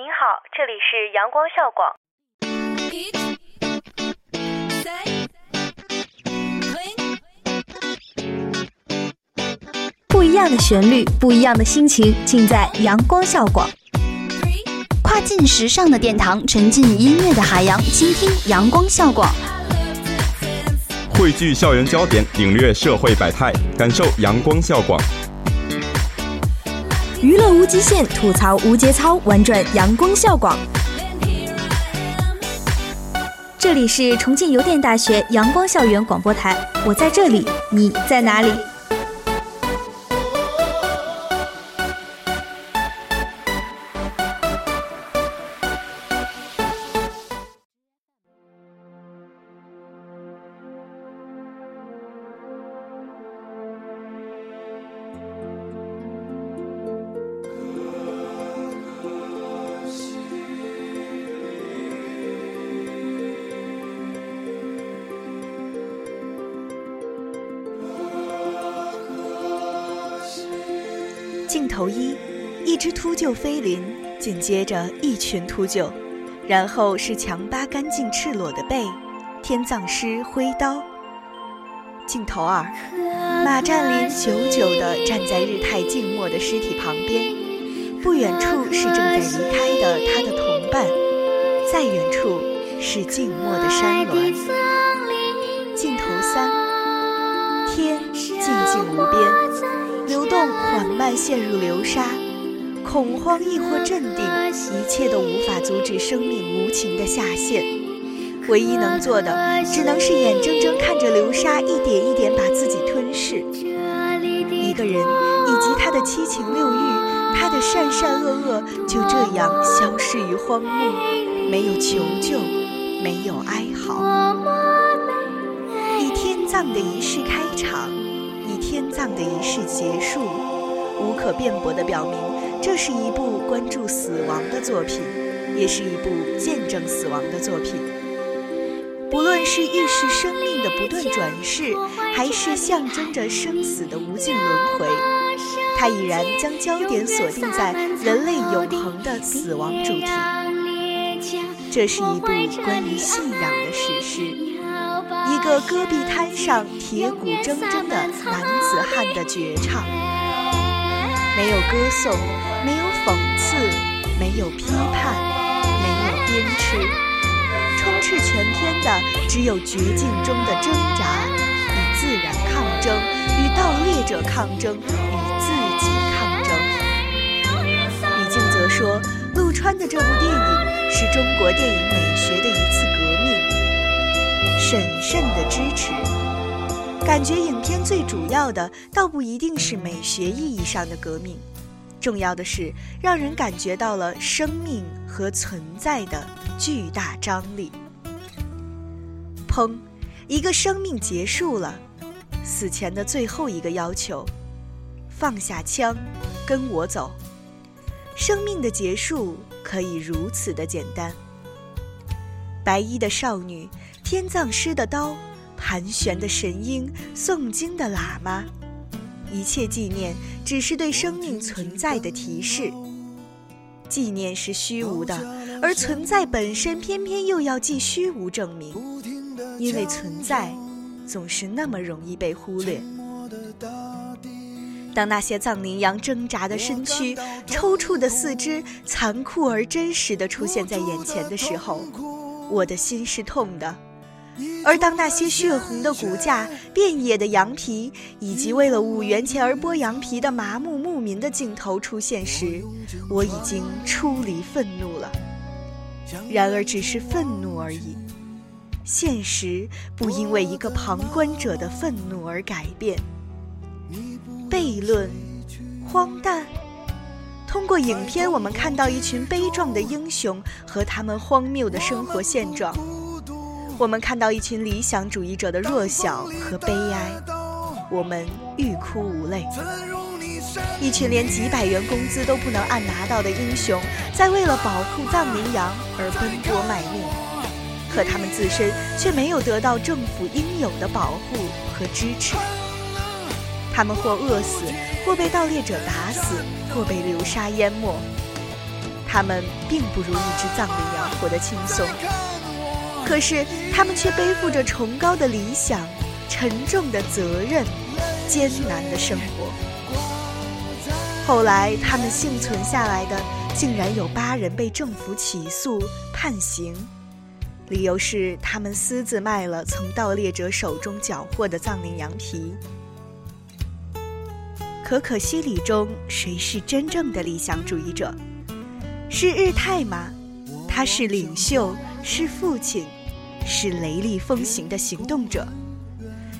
您好，这里是阳光校广。不一样的旋律，不一样的心情，尽在阳光校广。跨境时尚的殿堂，沉浸音乐的海洋，倾听阳光校广。汇聚校园焦点，领略社会百态，感受阳光校广。娱乐无极限，吐槽无节操，玩转阳光校广。这里是重庆邮电大学阳光校园广播台，我在这里，你在哪里？头一，一只秃鹫飞临，紧接着一群秃鹫，然后是强扒干净赤裸的背，天葬师挥刀。镜头二，马占林久久地站在日泰静默的尸体旁边，不远处是正在离开的他的同伴，再远处是静默的山峦。镜头三，天静静无边。陷入流沙，恐慌亦或镇定，一切都无法阻止生命无情的下陷。唯一能做的，只能是眼睁睁看着流沙一点一点把自己吞噬。一个人以及他的七情六欲，他的善善恶恶，就这样消逝于荒漠，没有求救，没有哀嚎。以天葬的仪式开场。以天葬的仪式结束，无可辩驳地表明，这是一部关注死亡的作品，也是一部见证死亡的作品。不论是预示生命的不断转世，还是象征着生死的无尽轮回，它已然将焦点锁定在人类永恒的死亡主题。这是一部关于信仰的史诗。一个戈壁滩上铁骨铮铮的男子汉的绝唱，没有歌颂，没有讽刺，没有批判，没有鞭笞，充斥全篇的只有绝境中的挣扎，与自然抗争，与盗猎者抗争，与自己抗争。李静则说，陆川的这部电影是中国电影美学的一次革命。审慎的支持，感觉影片最主要的倒不一定是美学意义上的革命，重要的是让人感觉到了生命和存在的巨大张力。砰，一个生命结束了，死前的最后一个要求：放下枪，跟我走。生命的结束可以如此的简单。白衣的少女。天葬师的刀，盘旋的神鹰，诵经的喇嘛，一切纪念只是对生命存在的提示。纪念是虚无的，而存在本身偏偏又要寄虚无证明，因为存在总是那么容易被忽略。当那些藏羚羊挣扎的身躯、抽搐的四肢，残酷而真实的出现在眼前的时候，我的心是痛的。而当那些血红的骨架、遍野的羊皮，以及为了五元钱而剥羊皮的麻木牧民的镜头出现时，我已经出离愤怒了。然而，只是愤怒而已。现实不因为一个旁观者的愤怒而改变。悖论，荒诞。通过影片，我们看到一群悲壮的英雄和他们荒谬的生活现状。我们看到一群理想主义者的弱小和悲哀，我们欲哭无泪。一群连几百元工资都不能按拿到的英雄，在为了保护藏羚羊而奔波卖命，可他们自身却没有得到政府应有的保护和支持。他们或饿死，或被盗猎者打死，或被流沙淹没。他们并不如一只藏羚羊活得轻松。可是，他们却背负着崇高的理想、沉重的责任、艰难的生活。后来，他们幸存下来的，竟然有八人被政府起诉判刑，理由是他们私自卖了从盗猎者手中缴获的藏羚羊皮。可可西里中，谁是真正的理想主义者？是日泰吗？他是领袖，是父亲。是雷厉风行的行动者，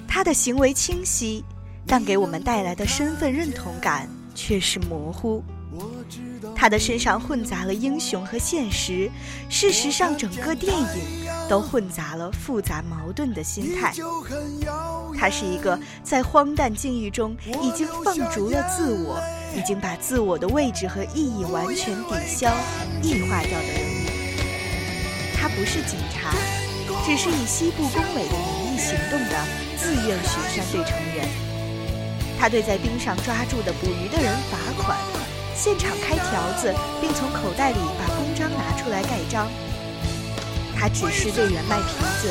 他的行为清晰，但给我们带来的身份认同感却是模糊。他的身上混杂了英雄和现实，事实上，整个电影都混杂了复杂矛盾的心态。他是一个在荒诞境遇中已经放逐了自我，已经把自我的位置和意义完全抵消、异化掉的人物。他不是警察。只是以西部工委的名义行动的自愿巡山队成员，他对在冰上抓住的捕鱼的人罚款，现场开条子，并从口袋里把公章拿出来盖章。他指示队员卖皮子，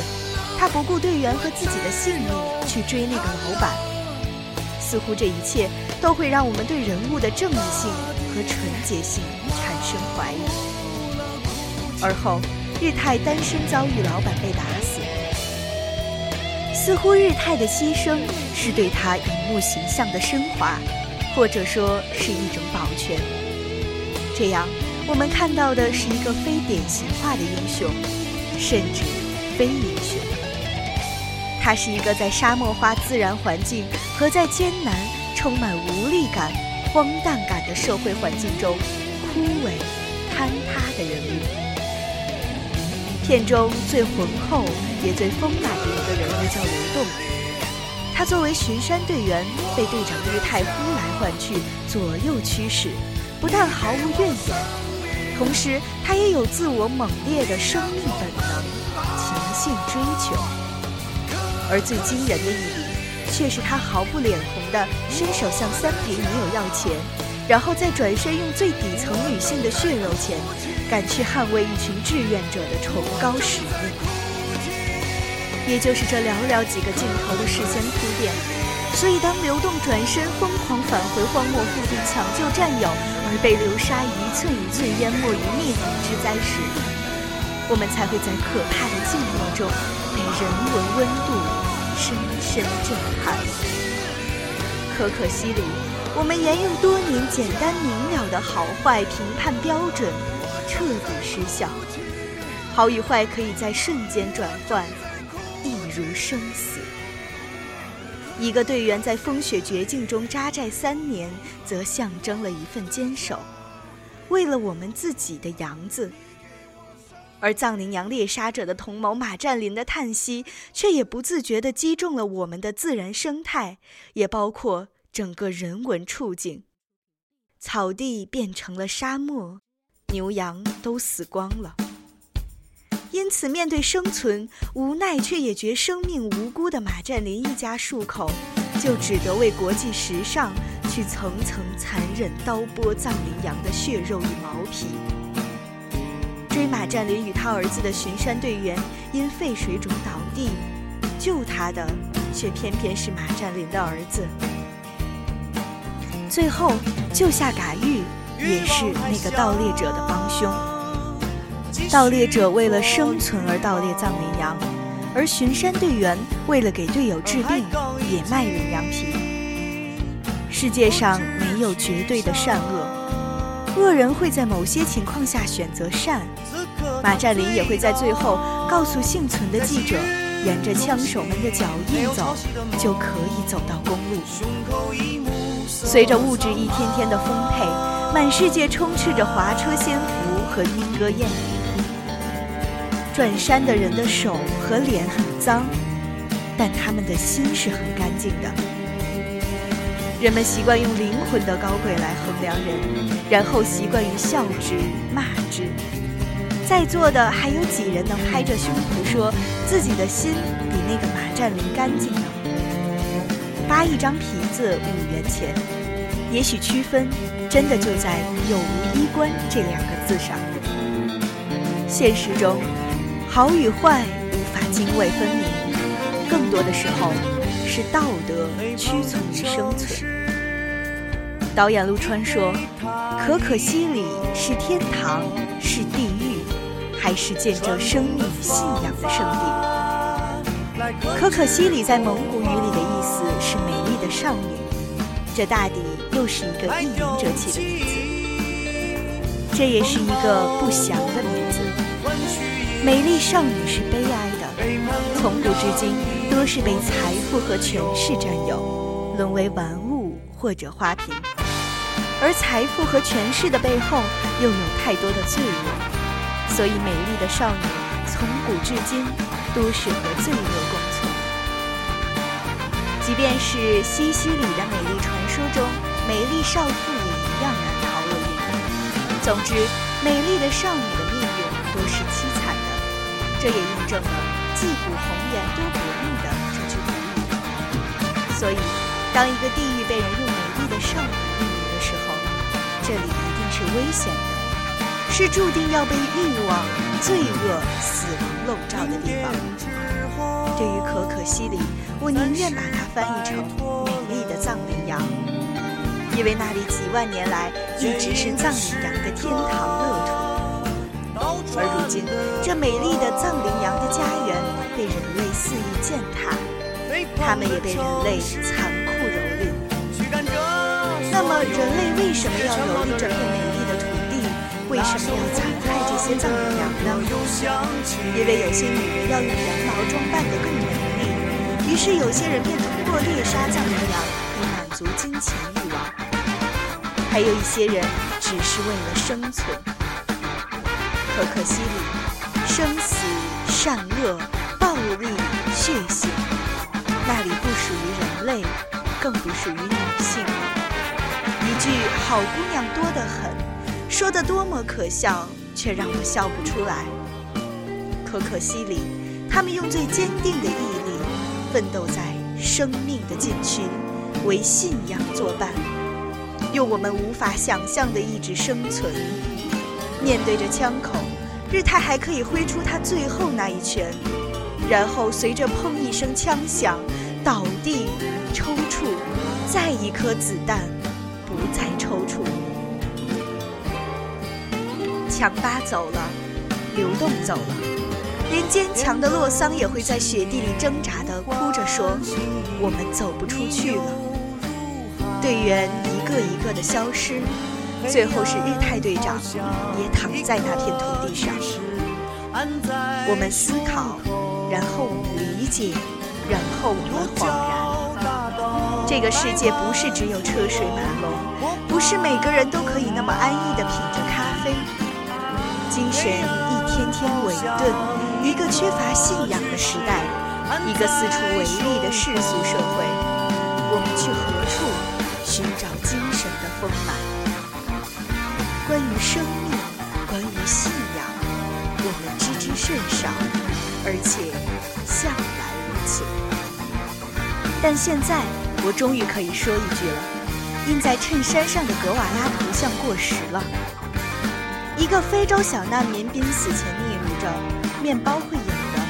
他不顾队员和自己的性命去追那个老板。似乎这一切都会让我们对人物的正义性和纯洁性产生怀疑，而后。日泰单身遭遇老板被打死，似乎日泰的牺牲是对他荧幕形象的升华，或者说是一种保全。这样，我们看到的是一个非典型化的英雄，甚至非英雄。他是一个在沙漠化自然环境和在艰难、充满无力感、荒诞感的社会环境中枯萎、坍塌的人物。片中最浑厚也最丰满的一个人物叫刘栋，他作为巡山队员被队长日泰呼来唤去，左右驱使，不但毫无怨言，同时他也有自我猛烈的生命本能、情性追求。而最惊人的一笔，却是他毫不脸红地伸手向三陪女友要钱，然后再转身用最底层女性的血肉钱。赶去捍卫一群志愿者的崇高使命，也就是这寥寥几个镜头的事先铺垫。所以，当流动转身疯狂返回荒漠腹地抢救战友，而被流沙一寸一寸淹没于灭顶之灾时，我们才会在可怕的静默中被人文温度深深震撼。可可西里，我们沿用多年简单明了的好坏评判标准。彻底失效，好与坏可以在瞬间转换，亦如生死。一个队员在风雪绝境中扎寨三年，则象征了一份坚守，为了我们自己的羊子。而藏羚羊猎杀者的同谋马占林的叹息，却也不自觉地击中了我们的自然生态，也包括整个人文处境。草地变成了沙漠。牛羊都死光了，因此面对生存无奈却也觉生命无辜的马占林一家数口，就只得为国际时尚去层层残忍刀剥藏羚羊的血肉与毛皮。追马占林与他儿子的巡山队员因肺水肿倒地，救他的却偏偏是马占林的儿子。最后救下嘎玉。也是那个盗猎者的帮凶。盗猎者为了生存而盗猎藏羚羊，而巡山队员为了给队友治病也卖羚羊皮。世界上没有绝对的善恶，恶人会在某些情况下选择善。马占林也会在最后告诉幸存的记者，沿着枪手们的脚印走，就可以走到公路。随着物质一天天的丰沛。满世界充斥着华车仙服和莺歌燕语。转山的人的手和脸很脏，但他们的心是很干净的。人们习惯用灵魂的高贵来衡量人，然后习惯于笑之骂之。在座的还有几人能拍着胸脯说自己的心比那个马占林干净呢？扒一张皮子五元钱。也许区分真的就在有无衣冠这两个字上。现实中，好与坏无法泾渭分明，更多的时候是道德屈从于生存。导演陆川说：“可可西里是天堂，是地狱，还是见证生命与信仰的圣地？”可可西里在蒙古语里的意思是美丽的少女，这大抵又是一个一言者起的名字，这也是一个不祥的名字。美丽少女是悲哀的，从古至今多是被财富和权势占有，沦为玩物或者花瓶。而财富和权势的背后，又有太多的罪恶，所以美丽的少女从古至今都是和罪恶共存。即便是西西里的美，少妇也一样难逃厄运。总之，美丽的少女的命运都是凄惨的，这也印证了“自古红颜多薄命”的这句古语。所以，当一个地狱被人用美丽的少女命名的时候，这里一定是危险的，是注定要被欲望、罪恶、死亡笼罩的地方。对于可可西里，我宁愿把它翻译成“美丽的藏羚羊”，因为那里几万年来一直是藏羚羊的天堂乐土。而如今，这美丽的藏羚羊的家园被人类肆意践踏，它们也被人类残酷蹂躏。那么，人类为什么要蹂躏这片美丽的土地？为什么要残害这些藏羚羊呢？因为有些女人要用羊毛装扮得更美丽，于是有些人便通过猎杀藏羚羊以满足金钱欲，还有一些人只是为了生存。可可西里，生死、善恶、暴力、血腥，那里不属于人类，更不属于女性。一句“好姑娘多得很”，说的多么可笑，却让我笑不出来。可可西里，他们用最坚定的毅力，奋斗在生命的禁区，为信仰作伴，用我们无法想象的意志生存。面对着枪口，日泰还可以挥出他最后那一拳，然后随着砰一声枪响，倒地抽搐，再一颗子弹。不再抽搐，强巴走了，流动走了，连坚强的洛桑也会在雪地里挣扎的哭着说：“我们走不出去了。”队员个一个的消失，最后是日泰队长也躺在那片土地上。我们思考，然后我们理解，然后我们恍然。这个世界不是只有车水马龙，不是每个人都可以那么安逸的品着咖啡。精神一天天萎顿，一个缺乏信仰的时代，一个四处为利的世俗社会，我们去何处寻找精神的丰满？关于生命，关于信仰，我们知之甚少，而且向来如此。但现在。我终于可以说一句了，印在衬衫上的格瓦拉图像过时了。一个非洲小难民濒死前嗫嚅着：“面包会有的。”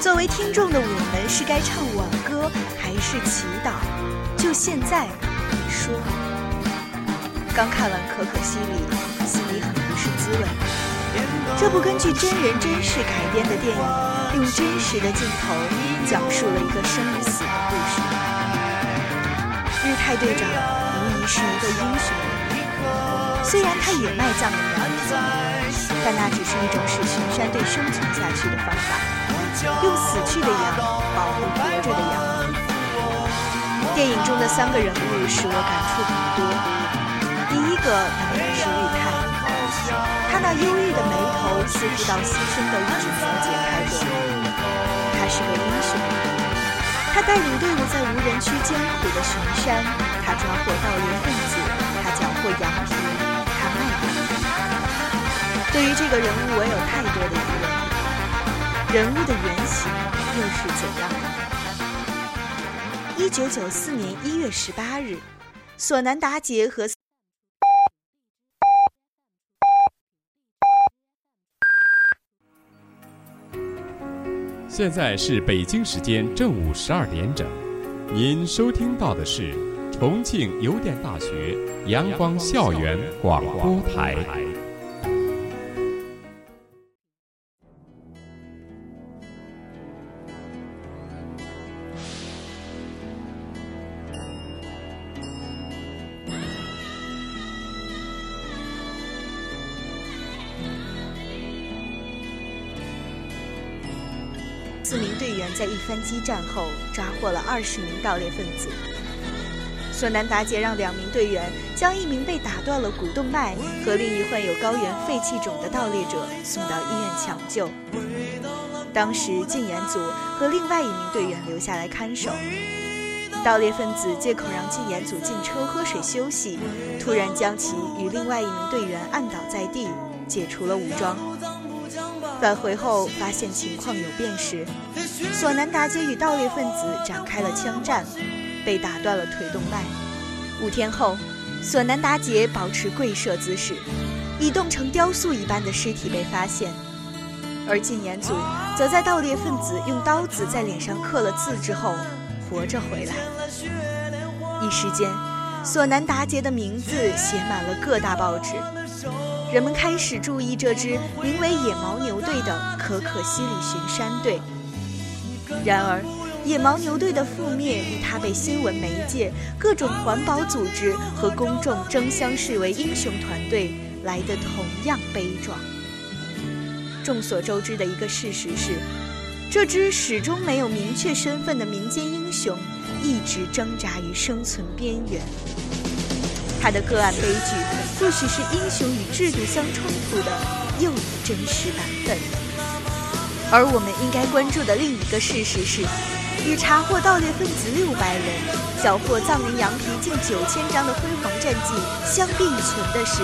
作为听众的我们，是该唱挽歌还是祈祷？就现在，你说。刚看完《可可西里》，心里很不是滋味。这部根据真人真事改编的电影，用真实的镜头讲述了一个生与死的故事。日泰队长无疑是一个英雄，虽然他也卖藏羚羊皮，但那只是一种使巡山队生存下去的方法，用死去的羊保护活着的羊。电影中的三个人物使我感触很多。第一个当然是玉泰，他那忧郁的眉头似乎到牺牲的一指能解开过。他是个英雄。他带领队伍在无人区艰苦的巡山，他抓获盗猎分子，他缴获羊皮，他卖羊。对于这个人物，我有太多的疑问：人物的原型又是怎样的？一九九四年一月十八日，索南达杰和。现在是北京时间正午十二点整，您收听到的是重庆邮电大学阳光校园广播台。番激战后抓获了二十名盗猎分子。索南达杰让两名队员将一名被打断了股动脉和另一患有高原肺气肿的盗猎者送到医院抢救。当时禁言组和另外一名队员留下来看守。盗猎分子借口让禁言组进车喝水休息，突然将其与另外一名队员按倒在地，解除了武装。返回后发现情况有变时，索南达杰与盗猎分子展开了枪战，被打断了腿动脉。五天后，索南达杰保持跪射姿势，已冻成雕塑一般的尸体被发现，而禁言组则在盗猎分子用刀子在脸上刻了字之后，活着回来。一时间，索南达杰的名字写满了各大报纸。人们开始注意这支名为“野牦牛队”的可可西里巡山队。然而，野牦牛队的覆灭与他被新闻媒介、各种环保组织和公众争相视为英雄团队来的同样悲壮。众所周知的一个事实是，这支始终没有明确身份的民间英雄一直挣扎于生存边缘。他的个案悲剧，或许是英雄与制度相冲突的又一真实版本。而我们应该关注的另一个事实是，与查获盗猎分子六百人、缴获藏羚羊皮近九千张的辉煌战绩相并存的是，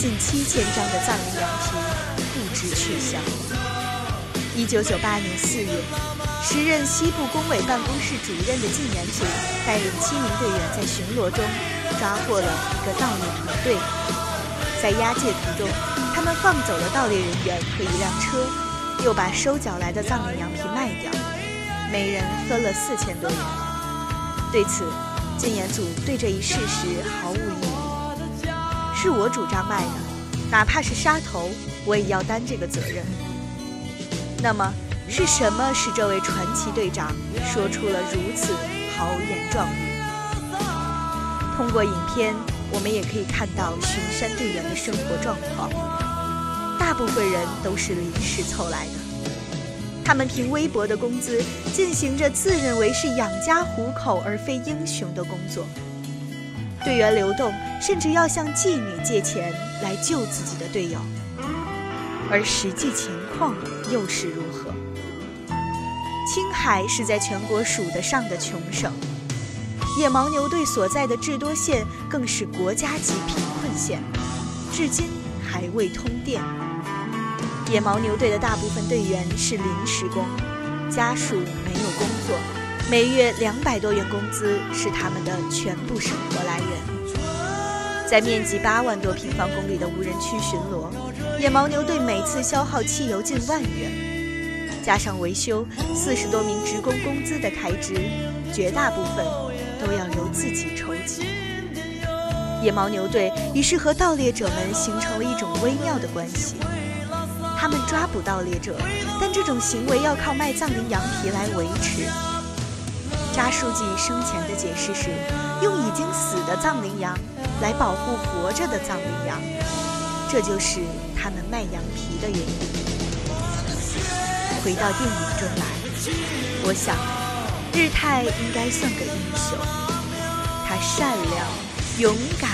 近七千张的藏羚羊皮不知去向。一九九八年四月，时任西部工委办公室主任的禁言组带领七名队员在巡逻中。抓获了一个盗猎团队，在押解途中，他们放走了盗猎人员和一辆车，又把收缴来的藏羚羊皮卖掉，每人分了四千多元。对此，禁言组对这一事实毫无异议。是我主张卖的，哪怕是杀头，我也要担这个责任。那么，是什么使这位传奇队长说出了如此豪言壮语？通过影片，我们也可以看到巡山队员的生活状况。部分人都是临时凑来的，他们凭微薄的工资进行着自认为是养家糊口而非英雄的工作。队员流动，甚至要向妓女借钱来救自己的队友。而实际情况又是如何？青海是在全国数得上的穷省。野牦牛队所在的智多县更是国家级贫困县，至今还未通电。野牦牛队的大部分队员是临时工，家属没有工作，每月两百多元工资是他们的全部生活来源。在面积八万多平方公里的无人区巡逻，野牦牛队每次消耗汽油近万元，加上维修、四十多名职工工资的开支，绝大部分。都要由自己筹集。野牦牛队于是和盗猎者们形成了一种微妙的关系。他们抓捕盗猎者，但这种行为要靠卖藏羚羊皮来维持。扎书记生前的解释是，用已经死的藏羚羊来保护活着的藏羚羊，这就是他们卖羊皮的原因。回到电影中来，我想。日泰应该算个英雄，他善良、勇敢、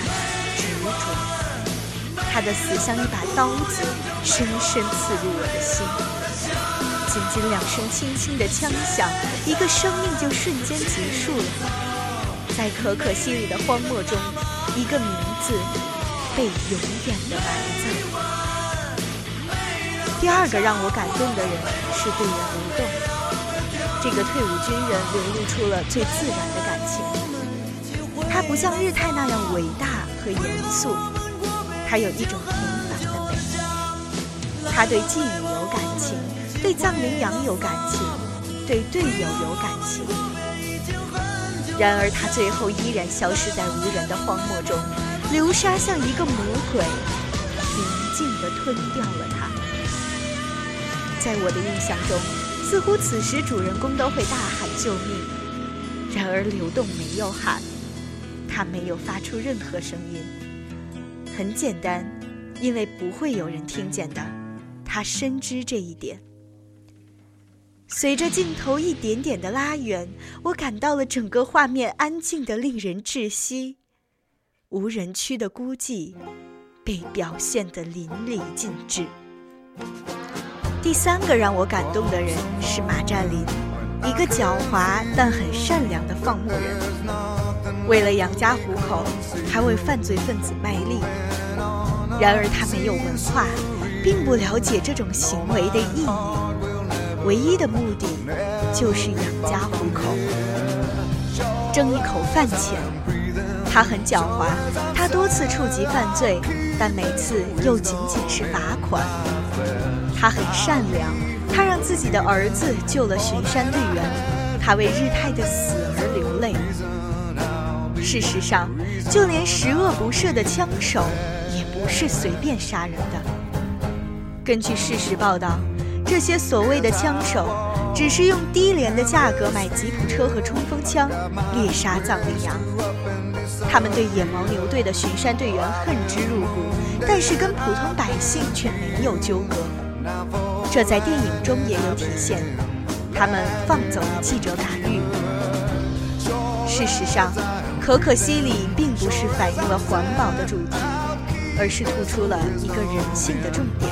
执着，他的死像一把刀子，深深刺入我的心。仅仅两声轻轻的枪响，一个生命就瞬间结束了。在可可西里的荒漠中，一个名字被永远的埋葬。第二个让我感动的人是队员刘栋。这个退伍军人流露出了最自然的感情，他不像日泰那样伟大和严肃，他有一种平凡的美。他对妓女有感情，对藏羚羊有感情，对队友有感情。然而，他最后依然消失在无人的荒漠中，流沙像一个魔鬼，平静地吞掉了它。在我的印象中，似乎此时主人公都会大喊救命，然而流动没有喊，他没有发出任何声音。很简单，因为不会有人听见的，他深知这一点。随着镜头一点点的拉远，我感到了整个画面安静的令人窒息，无人区的孤寂被表现得淋漓尽致。第三个让我感动的人是马占林，一个狡猾但很善良的放牧人。为了养家糊口，还为犯罪分子卖力。然而他没有文化，并不了解这种行为的意义。唯一的目的就是养家糊口，挣一口饭钱。他很狡猾，他多次触及犯罪，但每次又仅仅是罚款。他很善良，他让自己的儿子救了巡山队员，他为日泰的死而流泪。事实上，就连十恶不赦的枪手是随便杀人的。根据事实报道，这些所谓的枪手只是用低廉的价格买吉普车和冲锋枪，猎杀藏羚羊。他们对野牦牛队的巡山队员恨之入骨，但是跟普通百姓却没有纠葛。这在电影中也有体现，他们放走了记者卡玉。事实上，可可西里并不是反映了环保的主题，而是突出了一个人性的重点。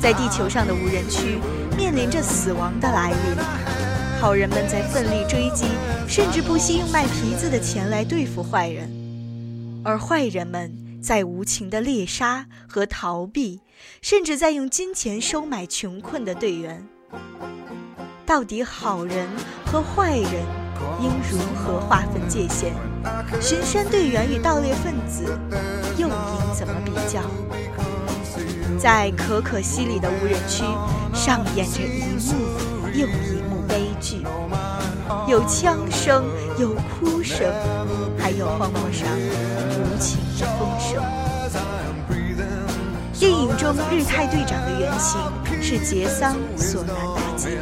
在地球上的无人区面临着死亡的来临，好人们在奋力追击，甚至不惜用卖皮子的钱来对付坏人，而坏人们。在无情的猎杀和逃避，甚至在用金钱收买穷困的队员。到底好人和坏人应如何划分界限？巡山队员与盗猎分子又应怎么比较？在可可西里的无人区，上演着一幕又一幕悲剧，有枪声，有哭声，还有荒漠上无情的。风声。电影中日泰队长的原型是杰桑索南达杰。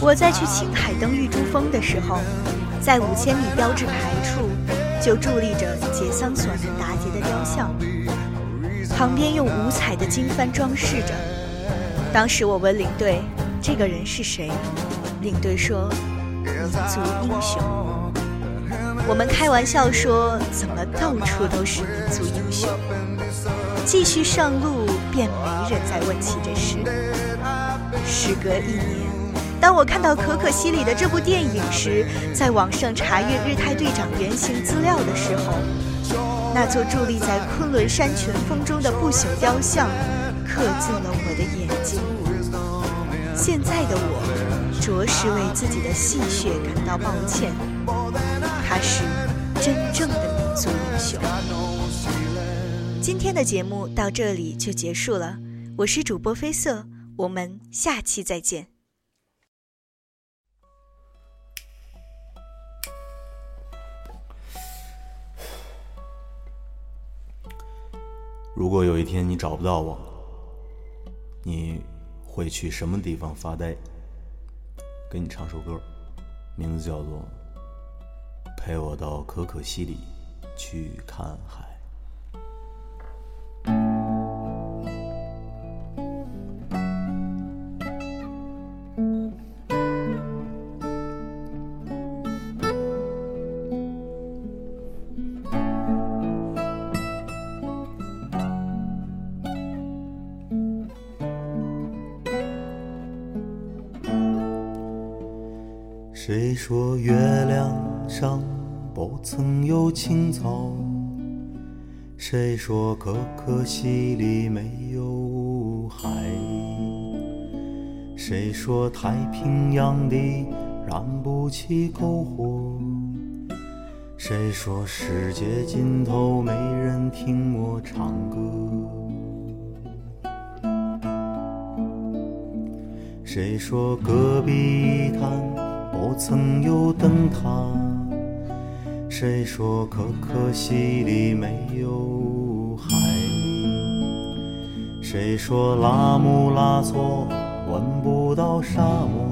我在去青海登玉珠峰的时候，在五千米标志牌处就伫立着杰桑索南达杰的雕像，旁边用五彩的经幡装饰着。当时我问领队：“这个人是谁？”领队说：“民族英雄。”我们开玩笑说：“怎么到处都是民族英雄？”继续上路，便没人再问起这事。时隔一年，当我看到可可西里的这部电影时，在网上查阅日泰队长原型资料的时候，那座伫立在昆仑山群峰中的不朽雕像，刻进了我的眼睛。现在的我，着实为自己的戏谑感到抱歉。他是真正的民族英雄。今天的节目到这里就结束了，我是主播飞色，我们下期再见。如果有一天你找不到我，你会去什么地方发呆？给你唱首歌，名字叫做。陪我到可可西里去看海。谁说可可西里没有海？谁说太平洋里燃不起篝火？谁说世界尽头没人听我唱歌？谁说戈壁滩不曾有灯塔？谁说可可西里没有谁说拉姆拉措闻不到沙漠？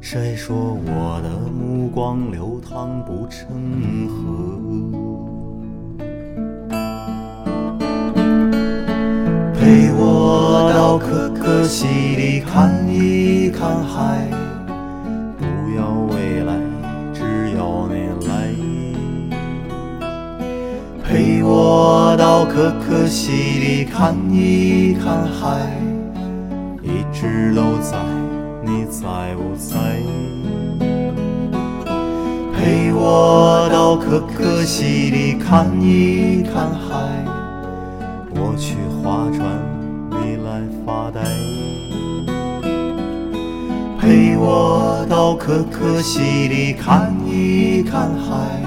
谁说我的目光流淌不成河？陪我到可可西里看一看海，可可西里看一看海，一直都在。你在不在？陪我到可可西里看一看海，我去划船，你来发呆。陪我到可可西里看一看海，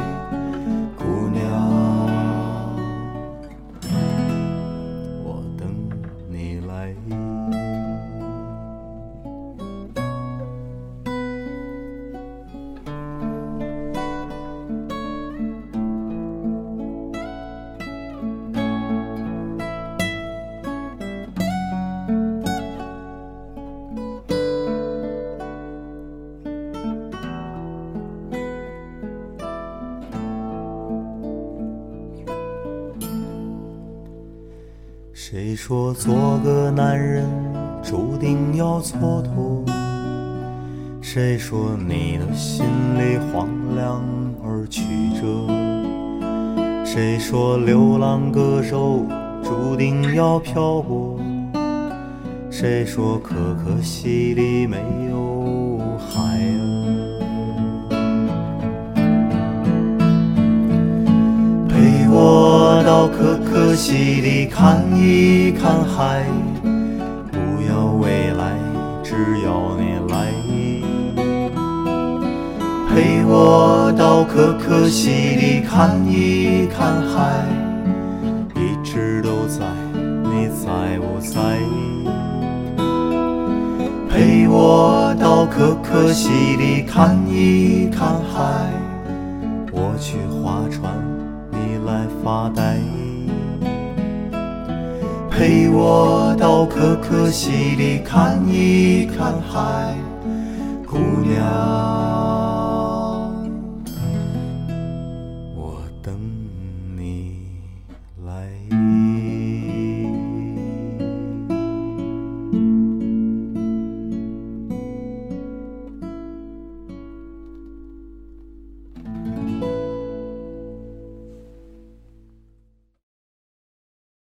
说做个男人注定要蹉跎？谁说你的心里荒凉而曲折？谁说流浪歌手注定要漂泊？谁说可可西里没有西里看一看海，不要未来，只要你来。陪我到可可西里看一看海，一直都在，你在不在？陪我到可可西里看一看海，我去划船。你来发呆，陪我到可可西里看一看海，姑娘，